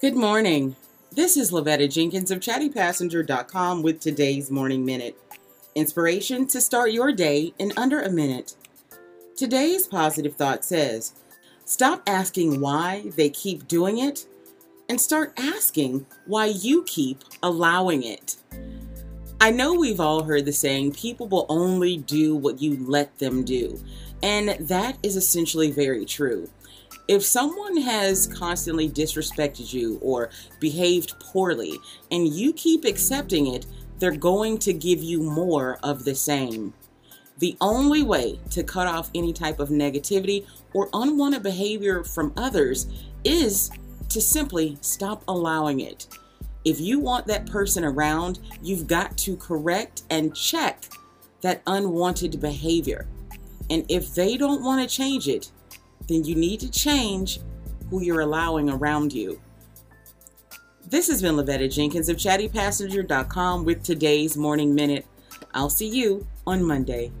Good morning. This is Lavetta Jenkins of chattypassenger.com with today's Morning Minute. Inspiration to start your day in under a minute. Today's positive thought says Stop asking why they keep doing it and start asking why you keep allowing it. I know we've all heard the saying, people will only do what you let them do. And that is essentially very true. If someone has constantly disrespected you or behaved poorly and you keep accepting it, they're going to give you more of the same. The only way to cut off any type of negativity or unwanted behavior from others is to simply stop allowing it. If you want that person around, you've got to correct and check that unwanted behavior. And if they don't want to change it, then you need to change who you're allowing around you. This has been Lavetta Jenkins of chattypassenger.com with today's Morning Minute. I'll see you on Monday.